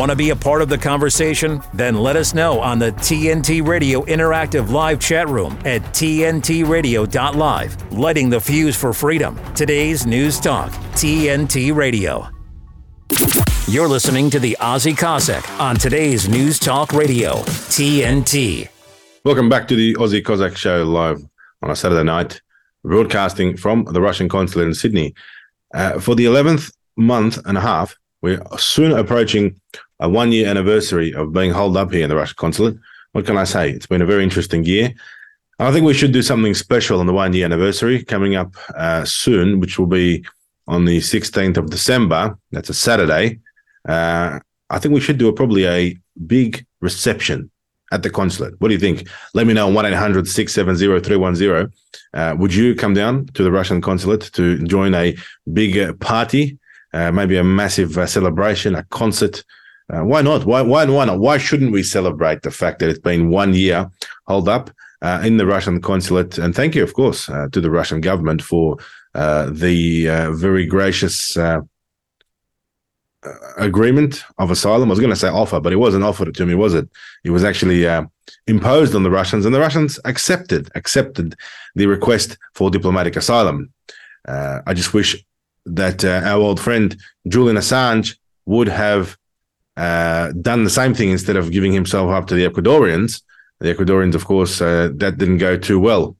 Want to be a part of the conversation? Then let us know on the TNT Radio Interactive Live chat room at TNTRadio.live. Lighting the fuse for freedom. Today's News Talk, TNT Radio. You're listening to the Aussie Cossack on today's News Talk Radio, TNT. Welcome back to the Aussie Cossack Show live on a Saturday night, broadcasting from the Russian consulate in Sydney. Uh, for the 11th month and a half, we're soon approaching a one year anniversary of being holed up here in the Russian consulate. What can I say? It's been a very interesting year. I think we should do something special on the one year anniversary coming up uh, soon, which will be on the 16th of December. That's a Saturday. Uh, I think we should do a, probably a big reception at the consulate. What do you think? Let me know on 1 800 670 310. Uh, would you come down to the Russian consulate to join a big party uh, maybe a massive uh, celebration, a concert. Uh, why not? Why, why, why not? Why shouldn't we celebrate the fact that it's been one year hold up uh, in the Russian consulate? And thank you, of course, uh, to the Russian government for uh, the very gracious agreement of asylum. I was going to say offer, but it wasn't offered to me, was it? It was actually imposed on the Russians, and the Russians accepted accepted the request for diplomatic asylum. I just wish that uh, our old friend Julian Assange would have uh, done the same thing instead of giving himself up to the Ecuadorians. The Ecuadorians, of course, uh, that didn't go too well.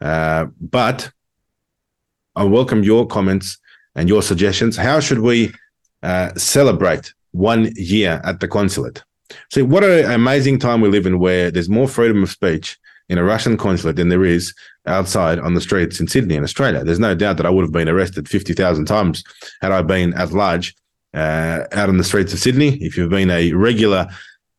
Uh, but I welcome your comments and your suggestions. How should we uh, celebrate one year at the consulate? See, what an amazing time we live in where there's more freedom of speech in a Russian consulate than there is outside on the streets in Sydney in Australia. There's no doubt that I would have been arrested 50,000 times had I been at large uh, out on the streets of Sydney. If you've been a regular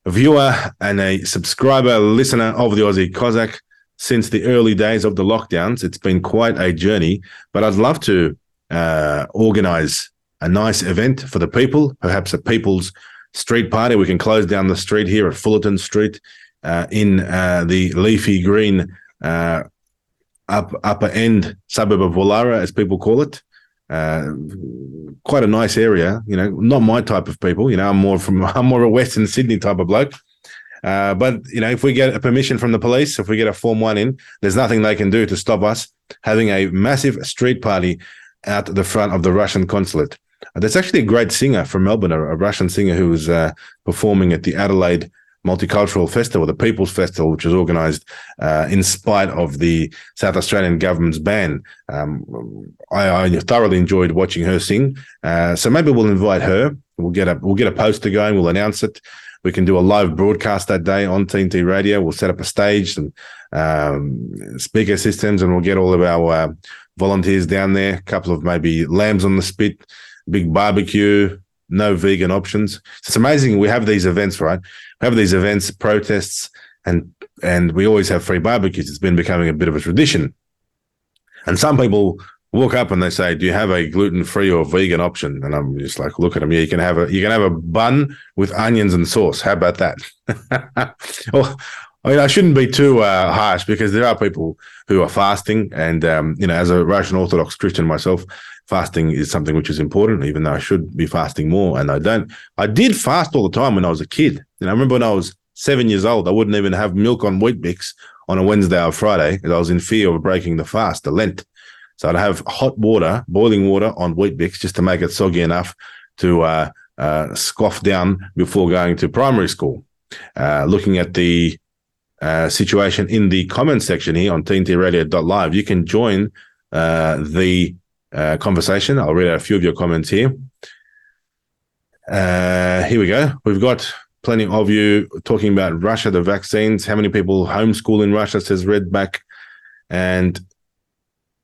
viewer and a subscriber, listener of the Aussie Cossack since the early days of the lockdowns, it's been quite a journey. But I'd love to uh, organize a nice event for the people, perhaps a people's street party. We can close down the street here at Fullerton Street in uh, the leafy green uh, up, upper end suburb of Woollahra, as people call it. Uh, quite a nice area, you know, not my type of people. You know, I'm more from I'm more a Western Sydney type of bloke. Uh, but you know, if we get a permission from the police, if we get a form one in, there's nothing they can do to stop us having a massive street party at the front of the Russian consulate. Uh, there's actually a great singer from Melbourne, a, a Russian singer who was uh, performing at the Adelaide Multicultural Festival, the People's Festival, which was organised uh, in spite of the South Australian government's ban. Um, I, I, thoroughly enjoyed watching her sing. Uh, so maybe we'll invite her. We'll get a we'll get a poster going. We'll announce it. We can do a live broadcast that day on TNT Radio. We'll set up a stage and um, speaker systems, and we'll get all of our uh, volunteers down there. A couple of maybe lambs on the spit, big barbecue, no vegan options. It's amazing. We have these events, right? We have these events, protests, and and we always have free barbecues. It's been becoming a bit of a tradition. And some people walk up and they say, "Do you have a gluten free or vegan option?" And I'm just like, "Look at them. Yeah, you can have a you can have a bun with onions and sauce. How about that?" well, I mean, I shouldn't be too uh, harsh because there are people who are fasting, and um, you know, as a Russian Orthodox Christian myself, fasting is something which is important, even though I should be fasting more, and I don't. I did fast all the time when I was a kid. And I remember when I was seven years old, I wouldn't even have milk on Weet-Bix on a Wednesday or Friday because I was in fear of breaking the fast, the Lent. So I'd have hot water, boiling water on Weet-Bix just to make it soggy enough to uh, uh, scoff down before going to primary school. Uh, looking at the uh, situation in the comment section here on tntradio.live, you can join uh, the uh, conversation. I'll read out a few of your comments here. Uh, here we go. We've got plenty of you talking about Russia, the vaccines. How many people homeschool in Russia? Says Redback. And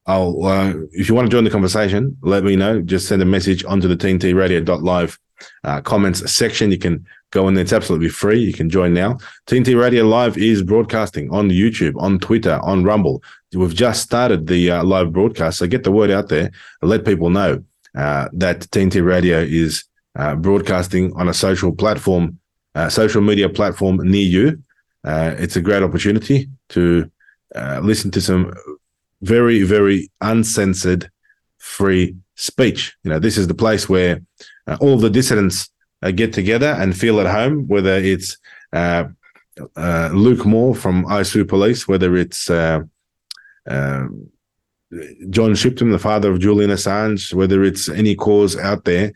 I'll, uh, if you want to join the conversation, let me know. Just send a message onto the tntradio.live uh, comments section. You can go in there. It's absolutely free. You can join now. TNT Radio Live is broadcasting on YouTube, on Twitter, on Rumble. We've just started the uh, live broadcast, so get the word out there let people know uh, that TNT Radio is uh, broadcasting on a social platform, uh, social media platform near you. Uh, it's a great opportunity to listen to some very, very uncensored, free speech. You know, this is the place where all the dissidents uh, get together and feel at home, whether it's uh, uh, Luke Moore from ISU Police, whether it's uh, uh, John Shipton, the father of Julian Assange, whether it's any cause out there,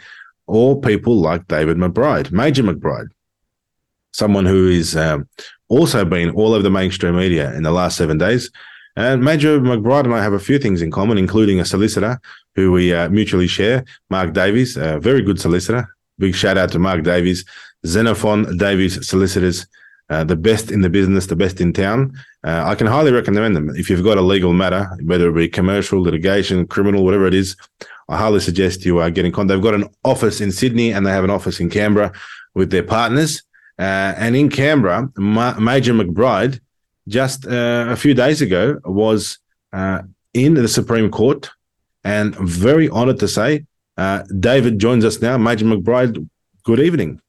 or people like David McBride, Major McBride, someone who is um, also been all over the mainstream media in the last seven days. And Major McBride and I have a few things in common, including a solicitor who we uh, mutually share, Mark Davis, a very good solicitor. Big shout out to Mark Davis, Xenophon Davis Solicitors, uh, the best in the business, the best in town. Uh, I can highly recommend them. If you've got a legal matter, whether it be commercial, litigation, criminal, whatever it is, I highly suggest you uh, get in contact. They've got an office in Sydney and they have an office in Canberra with their partners. Uh, and in Canberra, Ma- Major McBride, just uh, a few days ago, was uh, in the Supreme Court. And very honored to say, uh, David joins us now. Major McBride, good evening.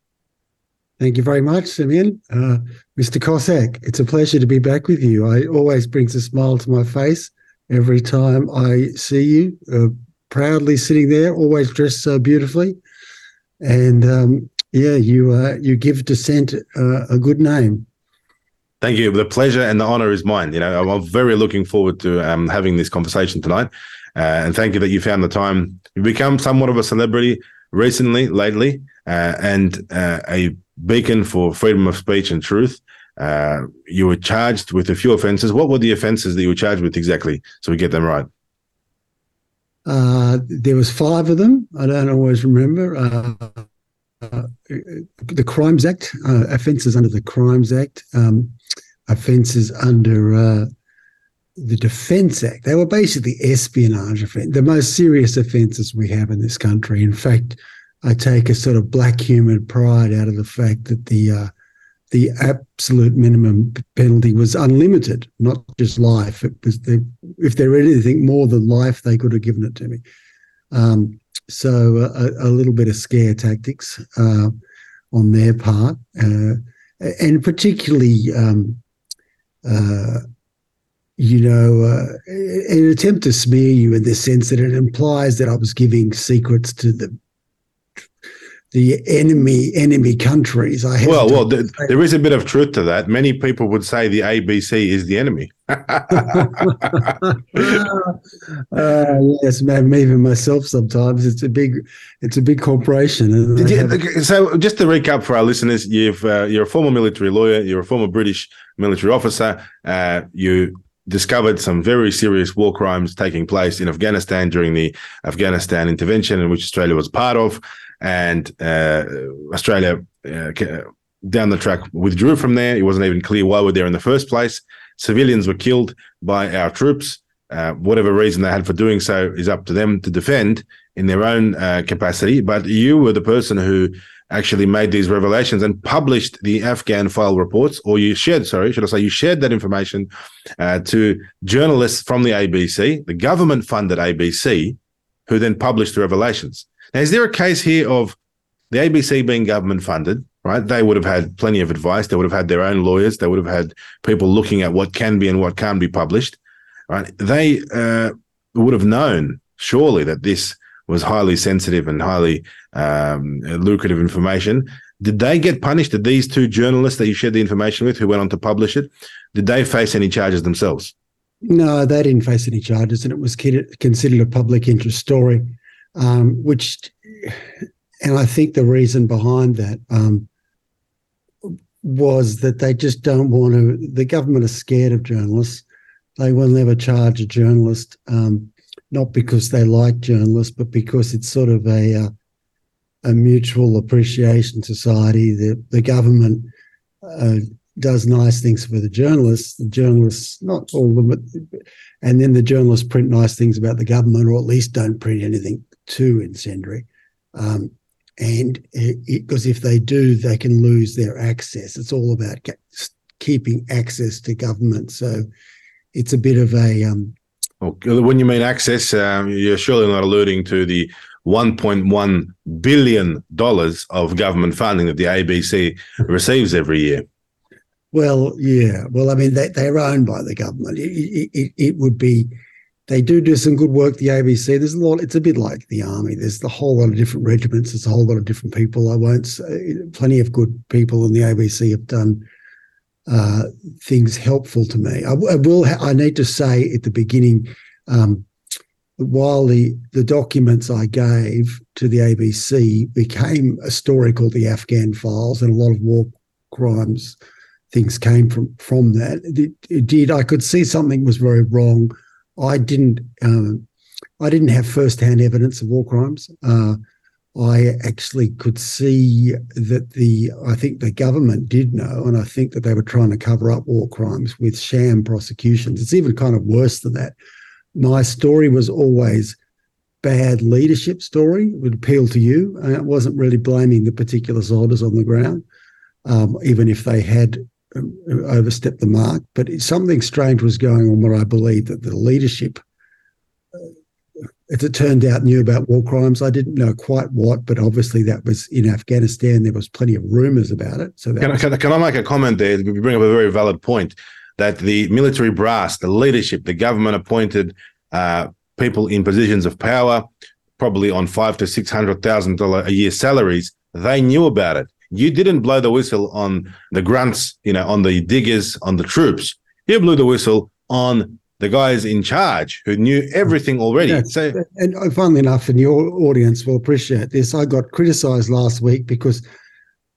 Thank you very much, Simeon. Uh, Mr. Cossack, it's a pleasure to be back with you. I always brings a smile to my face every time I see you, uh, proudly sitting there, always dressed so beautifully. And um, yeah, you uh, you give dissent a good name. Thank you. The pleasure and the honor is mine. You know, I'm very looking forward to um, having this conversation tonight. Uh, and thank you that you found the time. You've become somewhat of a celebrity recently, lately, uh, and uh, a beacon for freedom of speech and truth. Uh, you were charged with a few offences. What were the offences that you were charged with exactly, so we get them right? Uh, there was five of them. I don't always remember. Uh, the Crimes Act, offences under the Crimes Act, um, offences under uh, the Defence Act. They were basically espionage offences, the most serious offences we have in this country. In fact, I take a sort of black humoured pride out of the fact that the uh, the absolute minimum penalty was unlimited, not just life. It was the, if there were anything more than life, they could have given it to me. Um, so a, a, little bit of scare tactics uh, on their part, uh, and particularly, um, uh, you know, uh, an attempt to smear you in the sense that it implies that I was giving secrets to the the enemy enemy countries. I well, well, th- there is a bit of truth to that. Many people would say the ABC is the enemy. uh, yes, even myself sometimes. It's a big, it's a big corporation. You, so, just to recap for our listeners, you've uh, you're a former military lawyer. You're a former British military officer. Uh, you discovered some very serious war crimes taking place in Afghanistan during the Afghanistan intervention, in which Australia was part of and uh, Australia uh, down the track withdrew from there. It wasn't even clear why we're there in the first place. Civilians were killed by our troops. Uh, whatever reason they had for doing so is up to them to defend in their own uh, capacity. But you were the person who actually made these revelations and published the Afghan file reports, or you shared, sorry, should I say, you shared that information uh, to journalists from the ABC, the government funded ABC, who then published the revelations. Now, is there a case here of the ABC being government funded, right? They would have had plenty of advice. They would have had their own lawyers. They would have had people looking at what can be and what can't be published, right? They uh, would have known, surely, that this was highly sensitive and highly um, lucrative information. Did they get punished? Did these two journalists that you shared the information with, who went on to publish it, did they face any charges themselves? No, they didn't face any charges, and it was considered a public interest story um, which, and I think the reason behind that um, was that they just don't want to. The government is scared of journalists. They will never charge a journalist, um, not because they like journalists, but because it's sort of a uh, a mutual appreciation society. The the government uh, does nice things for the journalists. The journalists, not all of them, but, and then the journalists print nice things about the government, or at least don't print anything too incendiary. Um, and because if they do, they can lose their access. It's all about keeping access to government. So it's a bit of a. Um, well, when you mean access, um, you're surely not alluding to the 1.1 billion dollars of government funding that the ABC receives every year. Well, yeah. Well, I mean, they, they're owned by the government. It, it, it would be they do do some good work. The ABC, there's a lot. It's a bit like the army. There's a whole lot of different regiments. There's a whole lot of different people. I won't. Say, plenty of good people in the ABC have done uh, things helpful to me. I, I will. Ha- I need to say at the beginning, um, while the the documents I gave to the ABC became a story called the Afghan Files, and a lot of war crimes things came from from that. It, it did. I could see something was very wrong I didn't um, I didn't have first-hand evidence of war crimes. Uh, I actually could see that the I think the government did know, and I think that they were trying to cover up war crimes with sham prosecutions. It's even kind of worse than that. My story was always bad leadership story it would appeal to you. And it wasn't really blaming the particular soldiers on the ground, um, even if they had overstepped the mark. But something strange was going on where I believe that the leadership, uh, as it turned out, knew about war crimes. I didn't know quite what, but obviously that was in Afghanistan. There was plenty of rumors about it. So can, was- I, can I make a comment there? You bring up a very valid point that the military brass, the leadership, the government appointed uh, people in positions of power, probably on five to six hundred thousand dollar a year salaries, they knew about it. You didn't blow the whistle on the grunts, you know, on the diggers, on the troops. You blew the whistle on the guys in charge who knew everything already. Yeah, so, and funnily enough, and your audience will appreciate this. I got criticised last week because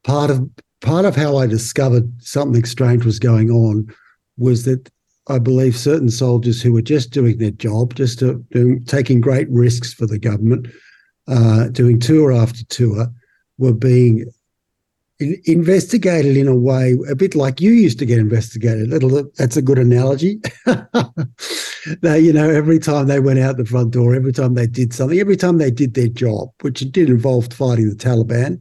part of part of how I discovered something strange was going on was that I believe certain soldiers who were just doing their job, just to, doing, taking great risks for the government, uh, doing tour after tour, were being in, investigated in a way a bit like you used to get investigated. Little, that's a good analogy. they, you know, every time they went out the front door, every time they did something, every time they did their job, which did involve fighting the Taliban,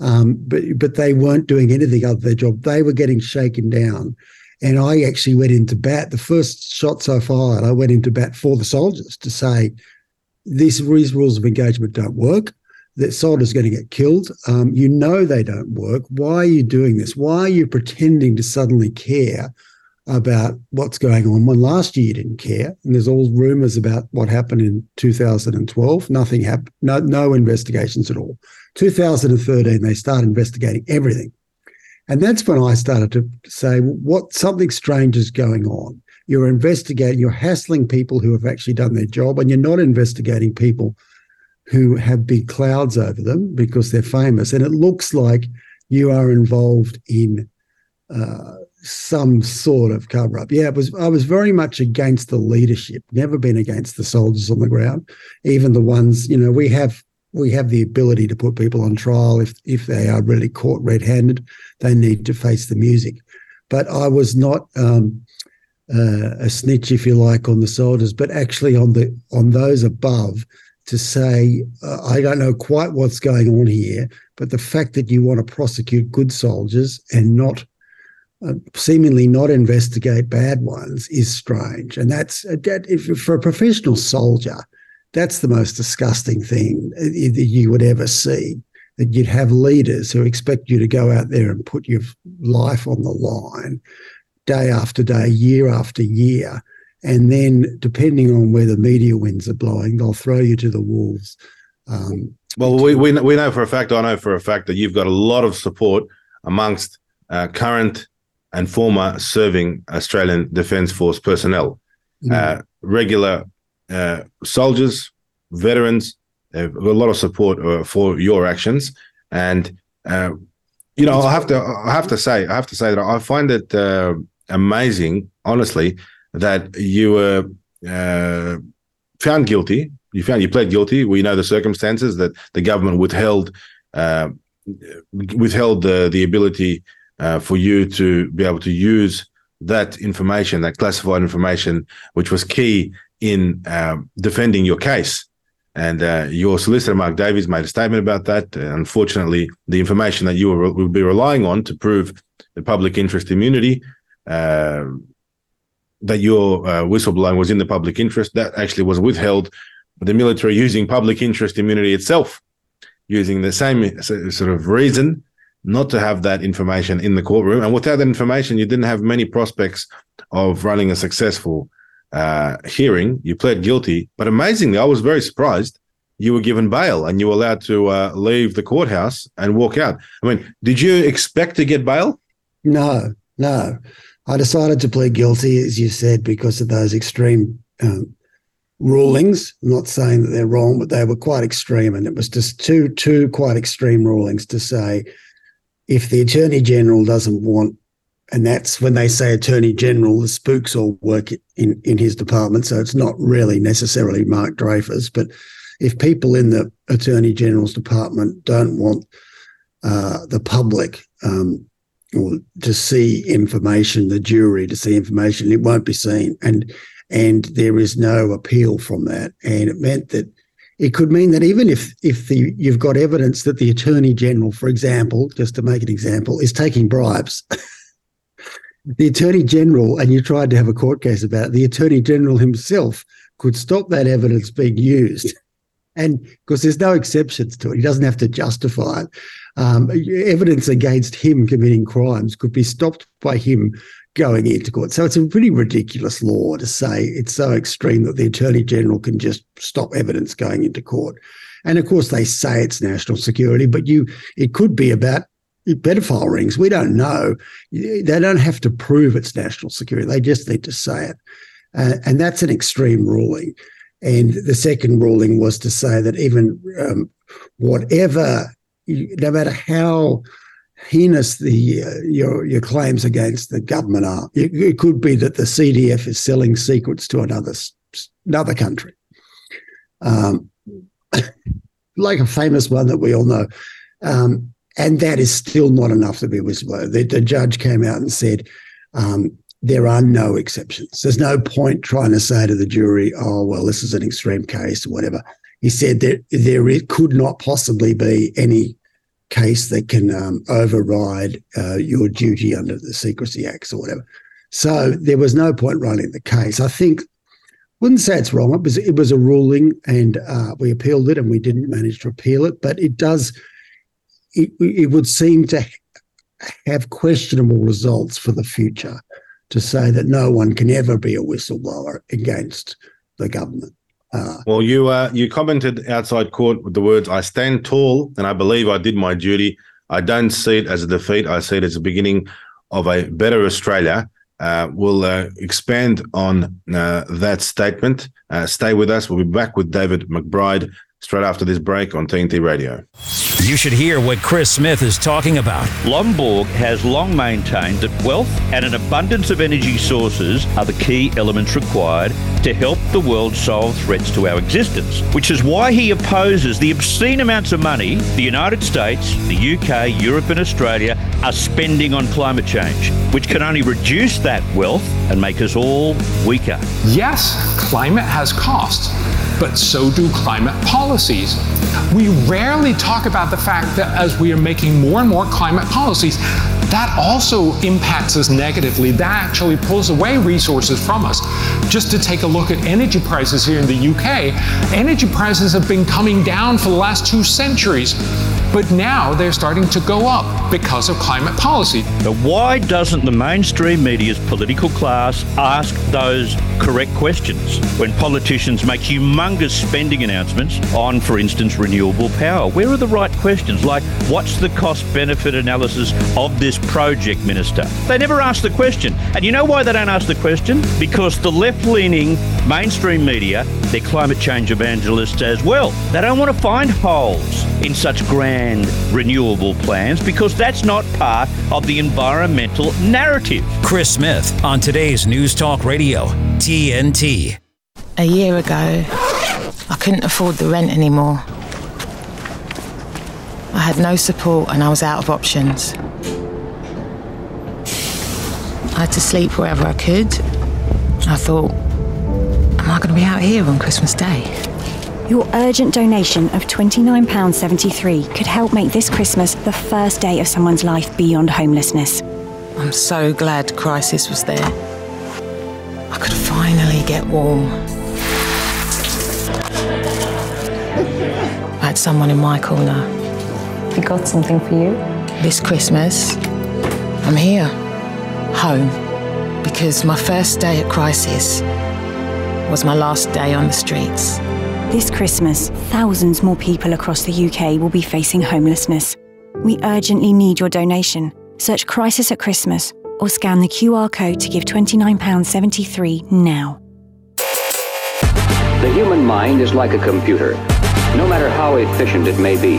um, but but they weren't doing anything other than their job. They were getting shaken down. And I actually went into bat. The first shots I fired, I went into bat for the soldiers to say, these rules of engagement don't work that soldiers going to get killed. Um, you know they don't work. Why are you doing this? Why are you pretending to suddenly care about what's going on when last year you didn't care? And there's all rumors about what happened in 2012. Nothing happened. No, no investigations at all. 2013, they started investigating everything. And that's when I started to say, what something strange is going on. You're investigating, you're hassling people who have actually done their job, and you're not investigating people who have big clouds over them because they're famous. And it looks like you are involved in uh, some sort of cover up. Yeah, it was. I was very much against the leadership. Never been against the soldiers on the ground, even the ones you know. We have we have the ability to put people on trial if if they are really caught red-handed. They need to face the music. But I was not. Um, uh, a snitch, if you like, on the soldiers, but actually on the on those above to say, uh, I don't know quite what's going on here, but the fact that you want to prosecute good soldiers and not uh, seemingly not investigate bad ones is strange. And that's uh, that if, for a professional soldier, that's the most disgusting thing uh, that you would ever see. That you'd have leaders who expect you to go out there and put your life on the line day after day, year after year. And then, depending on where the media winds are blowing, they'll throw you to the wolves. Um, well, we, we, we know for a fact, I know for a fact that you've got a lot of support amongst uh, current and former serving Australian Defence Force personnel, mm. uh, regular uh, soldiers, veterans. They've got a lot of support uh, for your actions, and uh, you know, I have to, I have to say, I have to say that I find it uh, amazing, honestly, that you were uh, found guilty. You found you pled guilty. We know the circumstances that the government withheld uh, withheld the the ability uh, for you to be able to use that information, that classified information, which was key in um, defending your case. And uh, your solicitor, Mark Davis, made a statement about that. Unfortunately, the information that you will be relying on to prove the public interest immunity uh, that your uh, whistleblowing was in the public interest. That actually was withheld. The military using public interest immunity itself, using the same sort of reason not to have that information in the courtroom. And without that information, you didn't have many prospects of running a successful uh, hearing. You pled guilty, but amazingly, I was very surprised. You were given bail and you were allowed to uh, leave the courthouse and walk out. I mean, did you expect to get bail? No, no. I decided to plead guilty, as you said, because of those extreme um, rulings. I'm not saying that they're wrong, but they were quite extreme, and it was just two two quite extreme rulings to say if the attorney general doesn't want and that's when they say attorney general the spooks all work in in his department so it's not really necessarily mark dreyfus but if people in the attorney general's department don't want uh, the public um, to see information the jury to see information it won't be seen and and there is no appeal from that and it meant that it could mean that even if if the you've got evidence that the attorney general for example just to make an example is taking bribes the Attorney General, and you tried to have a court case about it, the Attorney General himself could stop that evidence being used. And because there's no exceptions to it, he doesn't have to justify it. Um, evidence against him committing crimes could be stopped by him going into court. So it's a pretty ridiculous law to say it's so extreme that the Attorney General can just stop evidence going into court. And of course, they say it's national security, but you it could be about pedophile rings. We don't know. They don't have to prove it's national security. They just need to say it. Uh, and that's an extreme ruling. And the second ruling was to say that even um, whatever, no matter how heinous the uh, your your claims against the government are, it, it, could be that the CDF is selling secrets to another another country. Um, like a famous one that we all know. Um, and that is still not enough to be whistleblower. The, the judge came out and said um, there are no exceptions. There's no point trying to say to the jury, "Oh, well, this is an extreme case," or whatever. He said that there could not possibly be any case that can um, override uh, your duty under the Secrecy Acts or whatever. So there was no point running the case. I think wouldn't say it's wrong. It was it was a ruling, and uh, we appealed it, and we didn't manage to appeal it. But it does it, it would seem to have questionable results for the future to say that no one can ever be a whistleblower against the government. Uh, well, you uh, you commented outside court with the words, "I stand tall, and I believe I did my duty. I don't see it as a defeat. I see it as the beginning of a better Australia." Uh, we'll uh, expand on uh, that statement. Uh, stay with us. We'll be back with David McBride straight after this break on TNT Radio. You should hear what Chris Smith is talking about. Lomborg has long maintained that wealth and an abundance of energy sources are the key elements required to help the world solve threats to our existence, which is why he opposes the obscene amounts of money the United States, the UK, Europe, and Australia are spending on climate change, which can only reduce that wealth and make us all weaker. Yes, climate has costs but so do climate policies. We rarely talk about the fact that as we are making more and more climate policies, that also impacts us negatively. That actually pulls away resources from us. Just to take a look at energy prices here in the UK, energy prices have been coming down for the last two centuries. But now they're starting to go up because of climate policy. But why doesn't the mainstream media's political class ask those correct questions when politicians make humongous spending announcements on, for instance, renewable power? Where are the right questions? Like, what's the cost benefit analysis of this project, Minister? They never ask the question. And you know why they don't ask the question? Because the left leaning mainstream media, they're climate change evangelists as well. They don't want to find holes in such grand renewable plans because that's not part of the environmental narrative. Chris Smith on today's News Talk Radio, TNT. A year ago, I couldn't afford the rent anymore. I had no support and I was out of options. I had to sleep wherever I could. I thought, am I going to be out here on Christmas Day? Your urgent donation of £29.73 could help make this Christmas the first day of someone's life beyond homelessness. I'm so glad Crisis was there. I could finally get warm. Someone in my corner. We got something for you. This Christmas, I'm here, home, because my first day at Crisis was my last day on the streets. This Christmas, thousands more people across the UK will be facing homelessness. We urgently need your donation. Search Crisis at Christmas or scan the QR code to give £29.73 now. The human mind is like a computer. No matter how efficient it may be,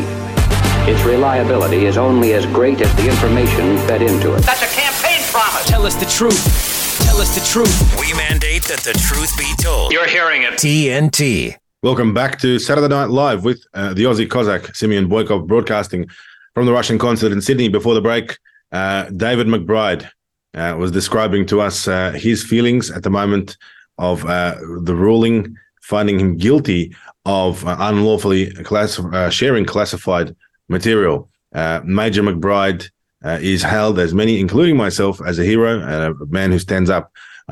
its reliability is only as great as the information fed into it. That's a campaign promise. Tell us the truth. Tell us the truth. We mandate that the truth be told. You're hearing it. TNT. Welcome back to Saturday Night Live with uh, the Aussie Cossack, Simeon Boykov, broadcasting from the Russian consulate in Sydney. Before the break, uh, David McBride uh, was describing to us uh, his feelings at the moment of uh, the ruling finding him guilty of uh, unlawfully class- sharing classified material. Major McBride is hailed as many, including myself, as a hero and a man who stands up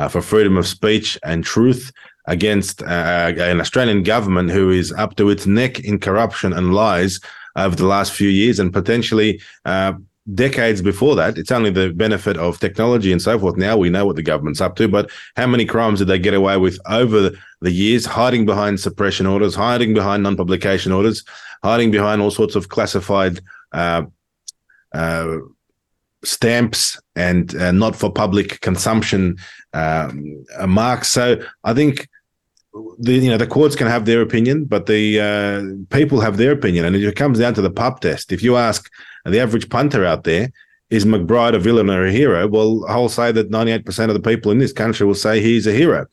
for freedom of speech and truth against uh, an Australian government who is up to its neck in corruption and lies over the last few years and potentially uh, decades before that. It's only the benefit of technology and so forth. Now we know what the government's up to, but how many crimes did they get away with over the years, hiding behind suppression orders, hiding behind non publication orders, hiding behind all sorts of classified. Uh, uh, stamps and uh, not for public consumption um, marks. So I think the you know the courts can have their opinion, but the uh, people have their opinion, and it comes down to the pup test. If you ask the average punter out there, is McBride a villain or a hero? Well, I'll say that ninety eight percent of the people in this country will say he's a hero.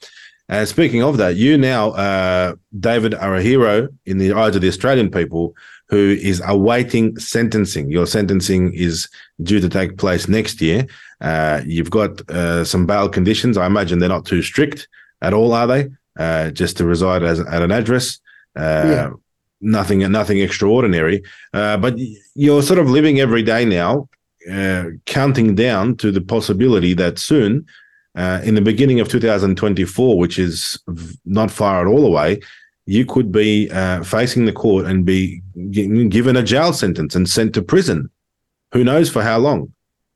And speaking of that, you now, uh, David, are a hero in the eyes of the Australian people who is awaiting sentencing. Your sentencing is due to take place next year. Uh, you've got uh, some bail conditions. I imagine they're not too strict at all, are they? Uh, just to reside as at an address. Uh, yeah. Nothing, nothing extraordinary. Uh, but you're sort of living every day now, uh, counting down to the possibility that soon, uh, in the beginning of 2024, which is not far at all away, you could be uh, facing the court and be given a jail sentence and sent to prison. Who knows for how long?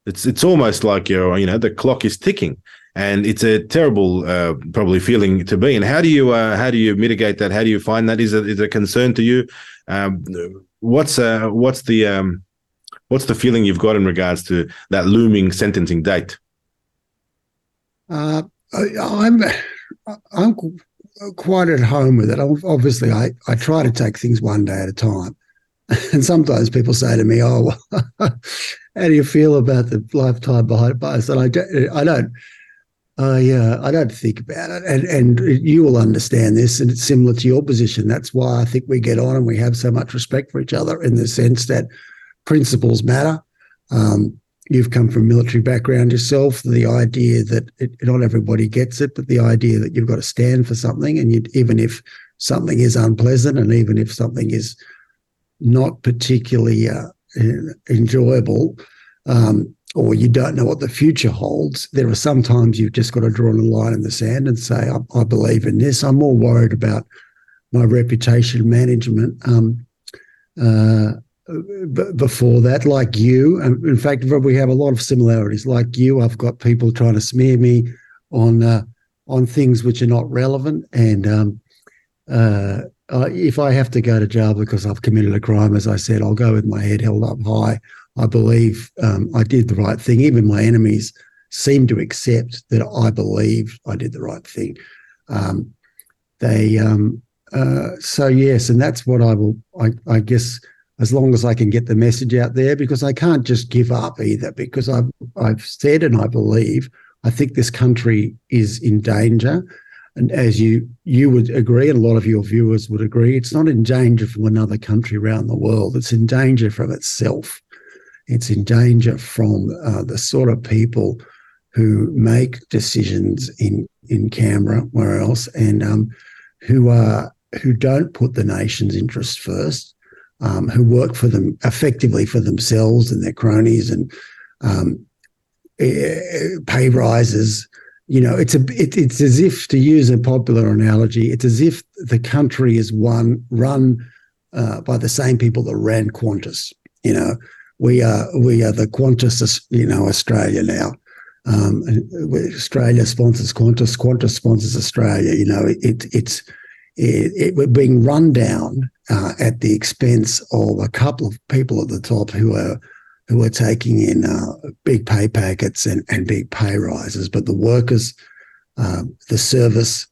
It's it's almost like you're you know the clock is ticking and it's a terrible uh, probably feeling to be. And how do you uh, how do you mitigate that? How do you find that? Is is a concern to you? Um, what's uh, what's the um, what's the feeling you've got in regards to that looming sentencing date? Uh, I, I'm I'm quite at home with it. Obviously, I I try to take things one day at a time. And sometimes people say to me, "Oh, how do you feel about the lifetime behind bars?" And I don't, I don't I uh, I don't think about it, and and you will understand this, and it's similar to your position. That's why I think we get on and we have so much respect for each other in the sense that principles matter. Um, you've come from military background yourself. The idea that it, not everybody gets it, but the idea that you've got to stand for something, and you, even if something is unpleasant, and even if something is not particularly uh, enjoyable, um, or you don't know what the future holds, there are sometimes you've just got to draw a line in the sand and say, I, I believe in this. I'm more worried about my reputation management. Um, uh, b- before that, like you, in fact, we have a lot of similarities. Like you, I've got people trying to smear me on uh, on things which are not relevant, and um, uh, if I have to go to jail because I've committed a crime, as I said, I'll go with my head held up high I believe um, I did the right thing. Even my enemies seem to accept that I believe I did the right thing. Um, they um, uh, so yes, and that's what I will. I, I, guess as long as I can get the message out there, because I can't just give up either. Because I've I've said and I believe I think this country is in danger. And as you you would agree, and a lot of your viewers would agree, it's not in danger from another country around the world. It's in danger from itself. It's in danger from uh, the sort of people who make decisions in in Canberra, where else, and um, who are who don't put the nation's interests first, um, who work for them effectively for themselves and their cronies and um, pay rises. You know, it's a it, it's as if to use a popular analogy, it's as if the country is one run uh, by the same people that ran Qantas. You know, we are we are the Qantas, you know, Australia now. Um, Australia sponsors Qantas, Qantas sponsors Australia. You know, it, it's it, it, we're being run down uh, at the expense of a couple of people at the top who are who are taking in uh, big pay packets and, and big pay rises, but the workers, uh, the service,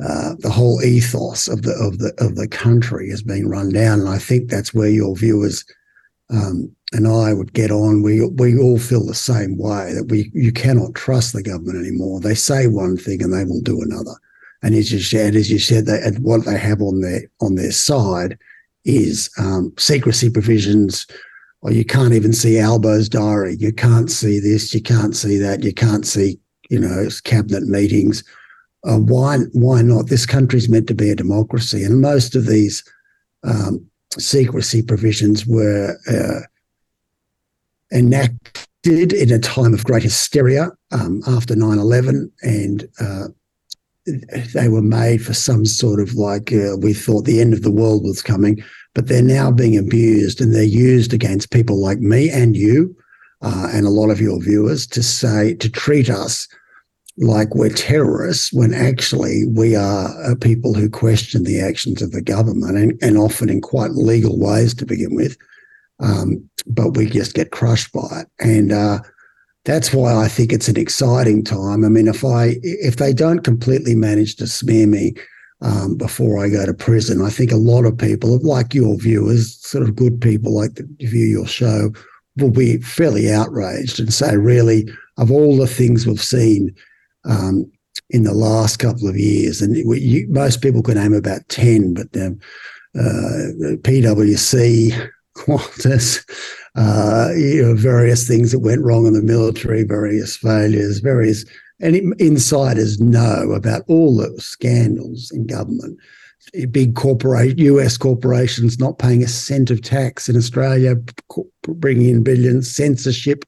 uh, the whole ethos of the of the of the country is being run down, and I think that's where your viewers um, and I would get on. We we all feel the same way that we you cannot trust the government anymore. They say one thing and they will do another. And as you said, as you said, they, and what they have on their on their side is um, secrecy provisions. Or you can't even see Albo's diary. You can't see this. You can't see that. You can't see you know cabinet meetings. Uh, why why not? This country's meant to be a democracy, and most of these um, secrecy provisions were uh, enacted in a time of great hysteria um, after 9 11, and uh, they were made for some sort of like uh, we thought the end of the world was coming, but they're now being abused and they're used against people like me and you uh, and a lot of your viewers to say to treat us like we're terrorists when actually we are people who question the actions of the government and, and often in quite legal ways to begin with. Um, but we just get crushed by it. And uh, that's why I think it's an exciting time. I mean, if I if they don't completely manage to smear me um, before I go to prison, I think a lot of people, like your viewers, sort of good people like to view your show, will be fairly outraged and say, really, of all the things we've seen um, in the last couple of years. And you, most people can name about 10, but um, uh, PwC, Qantas, uh, you know, various things that went wrong in the military, various failures, various, and insiders know about all the scandals in government. Big corporate U.S. corporations not paying a cent of tax in Australia, bringing in billions, censorship,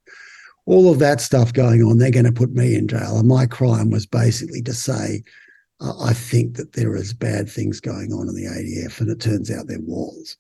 all of that stuff going on, they're going to put me in jail. And my crime was basically to say, I think that there is bad things going on in the ADF, and it turns out there was.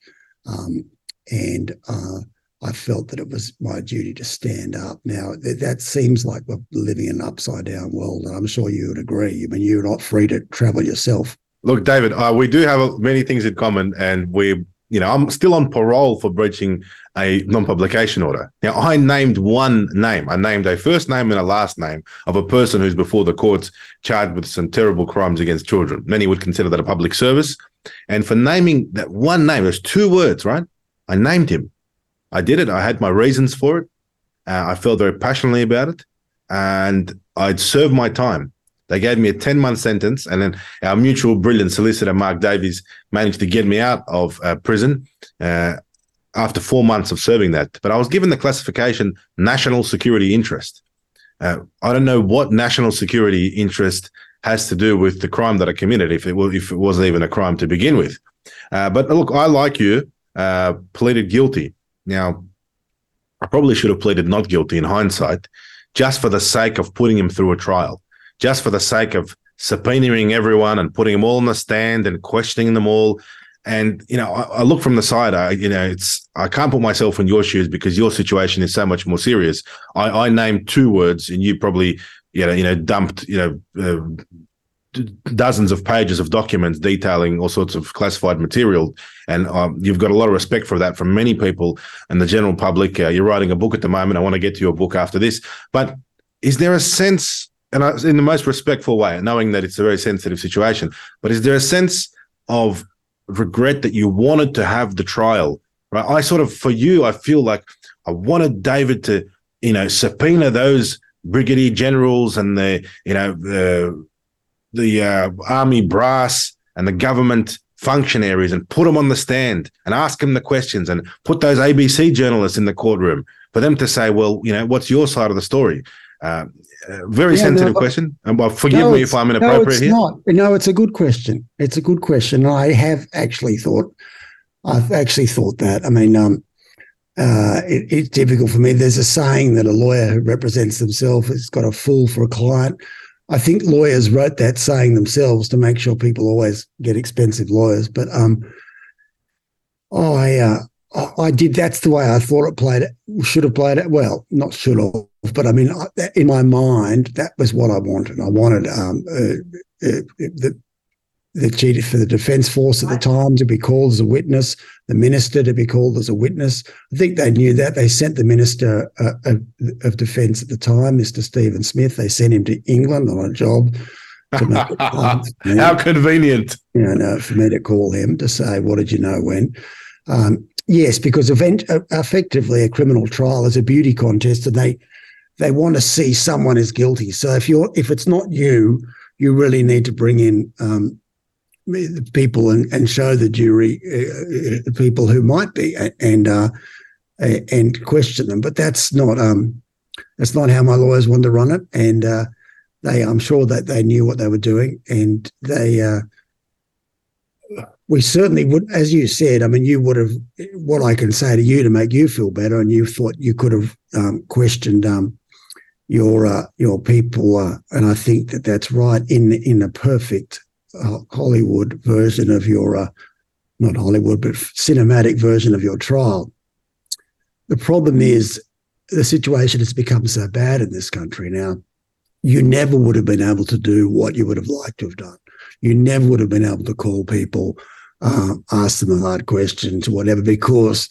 Um, and uh, I felt that it was my duty to stand up. Now, th- that seems like we're living in an upside down world, and I'm sure you would agree. I mean, you're not free to travel yourself. Look, David, uh, we do have many things in common, and we you know, I'm still on parole for breaching a non-publication order. Now, I named one name. I named a first name and a last name of a person who's before the courts charged with some terrible crimes against children. Many would consider that a public service. And for naming that one name, there's two words, right? I named him. I did it. I had my reasons for it. Uh, I felt very passionately about it, and I'd served my time. They gave me a 10 month sentence, and then our mutual brilliant solicitor, Mark Davis, managed to get me out of uh, prison uh, after four months of serving that. But I was given the classification national security interest. Uh, I don't know what national security interest has to do with the crime that I committed, if it, if it wasn't even a crime to begin with. Uh, but look, I, like you, uh, pleaded guilty. Now, I probably should have pleaded not guilty in hindsight, just for the sake of putting him through a trial just for the sake of subpoenaing everyone and putting them all on the stand and questioning them all. And you know, I, I, look from the side. I you know, it's I can't put myself in your shoes because your situation is so much more serious. I, I named two words, and you probably you know you know dumped you know. Uh, dozens of pages of documents detailing all sorts of classified material and um, you've got a lot of respect for that from many people and the general public uh, you're writing a book at the moment i want to get to your book after this but is there a sense and I, in the most respectful way, knowing that it's a very sensitive situation. But is there a sense of regret that you wanted to have the trial? Right. I sort of, for you, I feel like I wanted David to, you know, subpoena those brigadier generals and the, you know, the the uh, army brass and the government functionaries and put them on the stand and ask them the questions and put those ABC journalists in the courtroom for them to say, well, you know, what's your side of the story? Uh, very yeah, sensitive no, question. And well, forgive no, me if I'm inappropriate no, it's here. Not. No, it's a good question. It's a good question. I have actually thought, I've actually thought that. I mean, um, uh, it, it's difficult for me. There's a saying that a lawyer who represents themselves has got a fool for a client. I think lawyers wrote that saying themselves to make sure people always get expensive lawyers. But um, I, uh, I did. That's the way I thought it played. It should have played it well. Not should have But I mean, in my mind, that was what I wanted. I wanted um, uh, uh, the the chief for the defence force at the time to be called as a witness, the minister to be called as a witness. I think they knew that. They sent the minister uh, of, of defence at the time, Mr. Stephen Smith. They sent him to England on a job. How convenient! You know, for me to call him to say, "What did you know when?" Um, yes, because event, uh, effectively, a criminal trial is a beauty contest, and they they want to see someone is guilty. So if you're if it's not you, you really need to bring in um, people and, and show the jury uh, uh people who might be and uh, and question them. But that's not um, that's not how my lawyers want to run it. And uh, they, I'm sure that they knew what they were doing, and they. Uh, we certainly would, as you said. I mean, you would have. What I can say to you to make you feel better, and you thought you could have um, questioned um, your uh, your people, and I think that that's right in in a perfect Hollywood version of your, uh, not Hollywood, but cinematic version of your trial. The problem is the situation has become so bad in this country now. You never would have been able to do what you would have liked to have done. You never would have been able to call people, uh, ask them the hard questions, whatever, because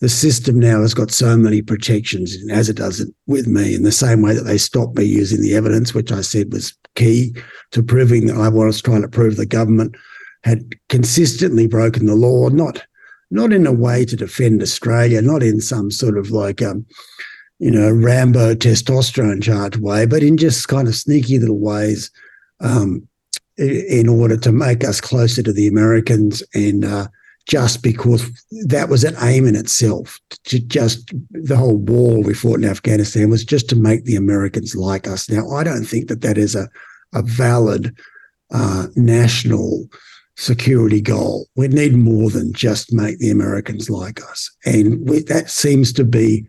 the system now has got so many protections, as it does it with me, in the same way that they stopped me using the evidence, which I said was key to proving that I was trying to prove the government had consistently broken the law, not not in a way to defend Australia, not in some sort of like um, you know, Rambo testosterone charge way, but in just kind of sneaky little ways um, in order to make us closer to the Americans and uh, just because that was an aim in itself. To just the whole war we fought in Afghanistan was just to make the Americans like us. Now, I don't think that that is a, a valid uh, national security goal. We need more than just make the Americans like us. And we, that seems to be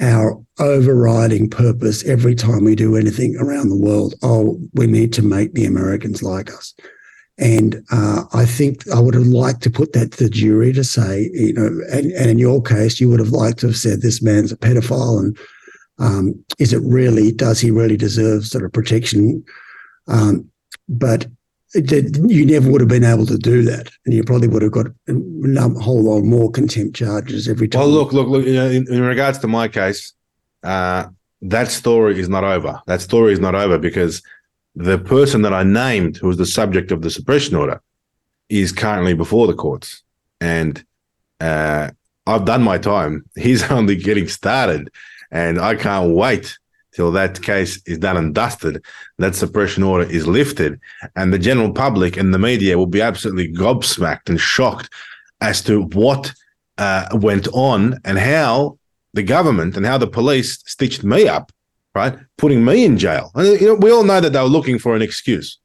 our overriding purpose every time we do anything around the world. Oh, we need to make the Americans like us. And uh, I think I would have liked to put that to the jury to say, you know, and, and in your case, you would have liked to have said this man's a pedophile, and um, is it really? Does he really deserve sort of protection? Um, but it, you never would have been able to do that, and you probably would have got a whole lot more contempt charges every time. Well, look, look, look. You know, in, in regards to my case, uh, that story is not over. That story is not over because the person that I named, who was the subject of the suppression order, is currently before the courts. And uh, I've done my time. He's only getting started. And I can't wait till that case is done and dusted, that suppression order is lifted, and the general public and the media will be absolutely gobsmacked and shocked as to what uh, went on and how the government and how the police stitched me up right? Putting me in jail. And, you know, we all know that they were looking for an excuse.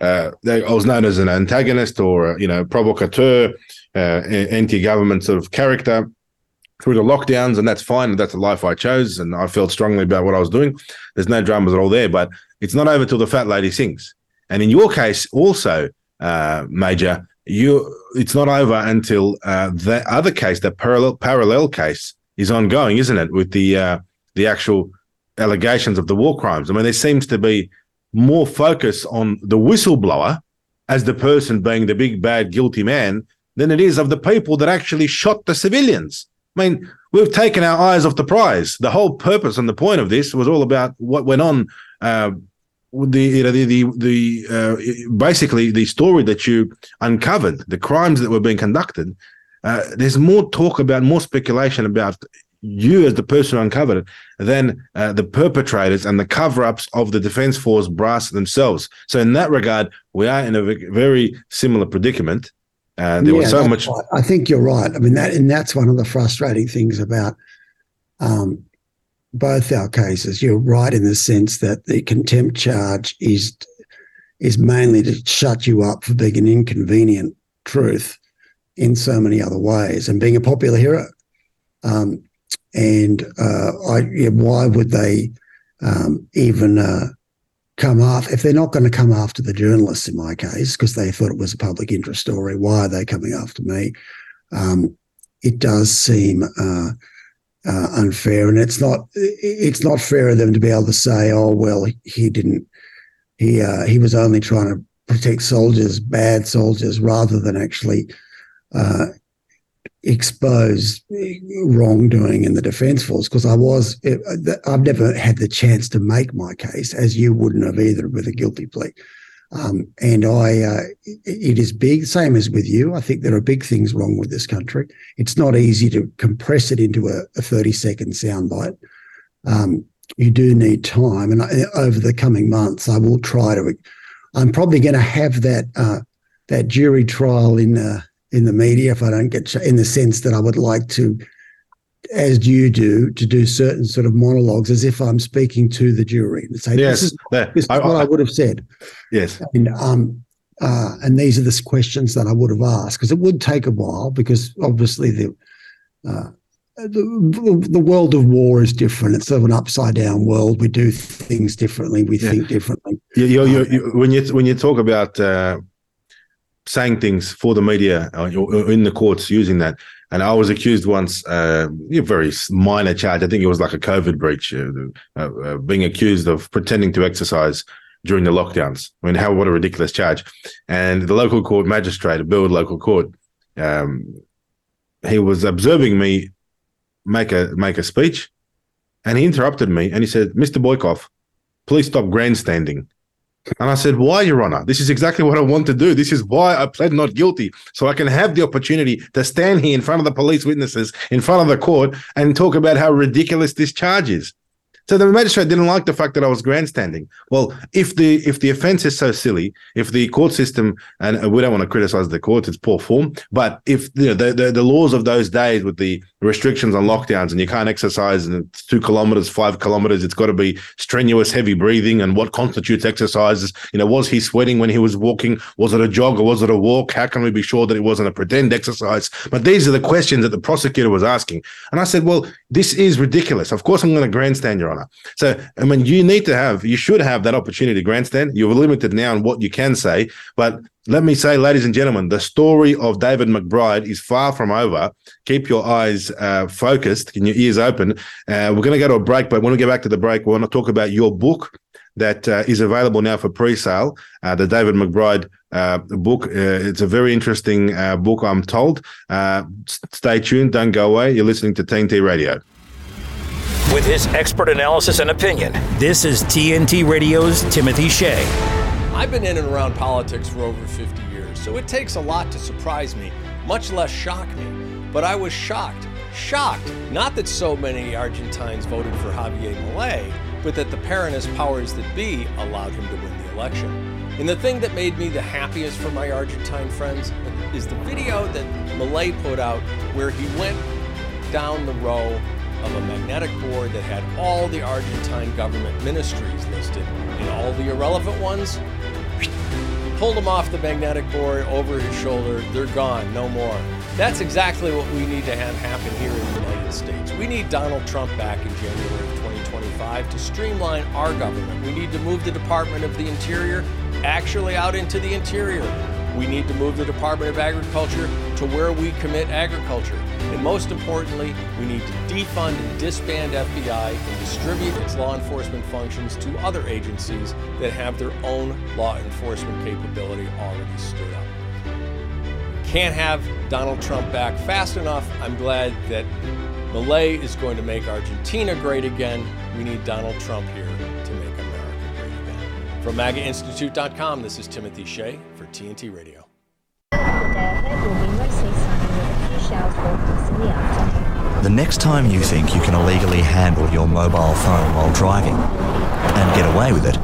Uh, they, I was known as an antagonist or you know provocateur, uh, anti-government sort of character through the lockdowns, and that's fine. That's the life I chose, and I felt strongly about what I was doing. There's no dramas at all there, but it's not over till the fat lady sings. And in your case, also, uh, Major, you it's not over until uh, the other case, the parallel parallel case, is ongoing, isn't it? With the uh, the actual allegations of the war crimes. I mean, there seems to be more focus on the whistleblower as the person being the big bad guilty man than it is of the people that actually shot the civilians. I mean, we've taken our eyes off the prize. The whole purpose and the point of this was all about what went on. Uh, the you know the the, the uh, basically the story that you uncovered, the crimes that were being conducted. Uh, there's more talk about more speculation about you as the person who uncovered it than uh, the perpetrators and the cover-ups of the defense force brass themselves. So in that regard we are in a very similar predicament. Uh, there yeah, was so much right. i think you're right. I mean that and that's one of the frustrating things about um, both our cases. You're right in the sense that the contempt charge is is mainly to shut you up for being an inconvenient truth in so many other ways and being a popular hero. Um, and uh, I, why would they um, even uh, come after if they're not going to come after the journalists in my case because they thought it was a public interest story? Why are they coming after me? Um, it does seem uh, uh, unfair, and it's not it's not fair of them to be able to say, "Oh well, he didn't. He uh, he was only trying to protect soldiers, bad soldiers, rather than actually uh, expose wrongdoing in the defence force." Because I was, I've never had the chance to make my case, as you wouldn't have either, with a guilty plea. Um, and I, uh, it is big, same as with you. I think there are big things wrong with this country. It's not easy to compress it into a, a 30 second soundbite. Um, you do need time. And I, over the coming months, I will try to, I'm probably going to have that, uh, that jury trial in, uh, in the media if I don't get, in the sense that I would like to as you do, to do certain sort of monologues as if I'm speaking to the jury and say, yes, "This is, this is I, what I, I, would have said." Yes, and um, uh, and these are the questions that I would have asked because it would take a while because obviously the, uh, the the world of war is different. It's sort of an upside down world. We do things differently. We yeah. think differently. You, you, you, you, when you when you talk about uh, saying things for the media uh, or in the courts using that and I was accused once, uh, a very minor charge. I think it was like a COVID breach, uh, uh, uh, being accused of pretending to exercise during the lockdowns. I mean, how what a ridiculous charge! And the local court magistrate, a Burwood local court, um, he was observing me make a make a speech, and he interrupted me and he said, "Mr. Boikov, please stop grandstanding." And I said, Why, Your Honor? This is exactly what I want to do. This is why I pled not guilty. So I can have the opportunity to stand here in front of the police witnesses, in front of the court, and talk about how ridiculous this charge is. So the magistrate didn't like the fact that I was grandstanding. Well, if the if the offence is so silly, if the court system and we don't want to criticize the courts, it's poor form. But if you know, the, the, the laws of those days with the restrictions on lockdowns and you can't exercise and it's two kilometers, five kilometers, it's got to be strenuous, heavy breathing and what constitutes exercises. You know, was he sweating when he was walking? Was it a jog or was it a walk? How can we be sure that it wasn't a pretend exercise? But these are the questions that the prosecutor was asking. And I said, well, this is ridiculous. Of course, I'm going to grandstand, Your Honor. So, I mean, you need to have, you should have that opportunity grandstand. You're limited now on what you can say. But let me say, ladies and gentlemen, the story of David McBride is far from over. Keep your eyes uh, focused and your ears open. Uh, we're going to go to a break, but when we get back to the break, we want to talk about your book that uh, is available now for pre-sale. Uh, the David McBride uh, book. Uh, it's a very interesting uh, book, I'm told. Uh, stay tuned. Don't go away. You're listening to TNT Radio. With his expert analysis and opinion, this is TNT Radio's Timothy Shea. I've been in and around politics for over 50 years, so it takes a lot to surprise me, much less shock me. But I was shocked. Shocked. Not that so many Argentines voted for Javier Milei, but that the Peronist powers that be allowed him to win the election. And the thing that made me the happiest for my Argentine friends is the video that Milei put out where he went down the row of a magnetic board that had all the Argentine government ministries listed, and all the irrelevant ones, pulled them off the magnetic board over his shoulder. They're gone, no more. That's exactly what we need to have happen here in the United States. We need Donald Trump back in January of 2025 to streamline our government. We need to move the Department of the Interior actually out into the interior. We need to move the Department of Agriculture to where we commit agriculture. And most importantly, we need to defund and disband FBI and distribute its law enforcement functions to other agencies that have their own law enforcement capability already stood up. Can't have Donald Trump back fast enough. I'm glad that Milei is going to make Argentina great again. We need Donald Trump here to make America great again. From MAGAInstitute.com, this is Timothy Shea TNT Radio. The next time you think you can illegally handle your mobile phone while driving and get away with it,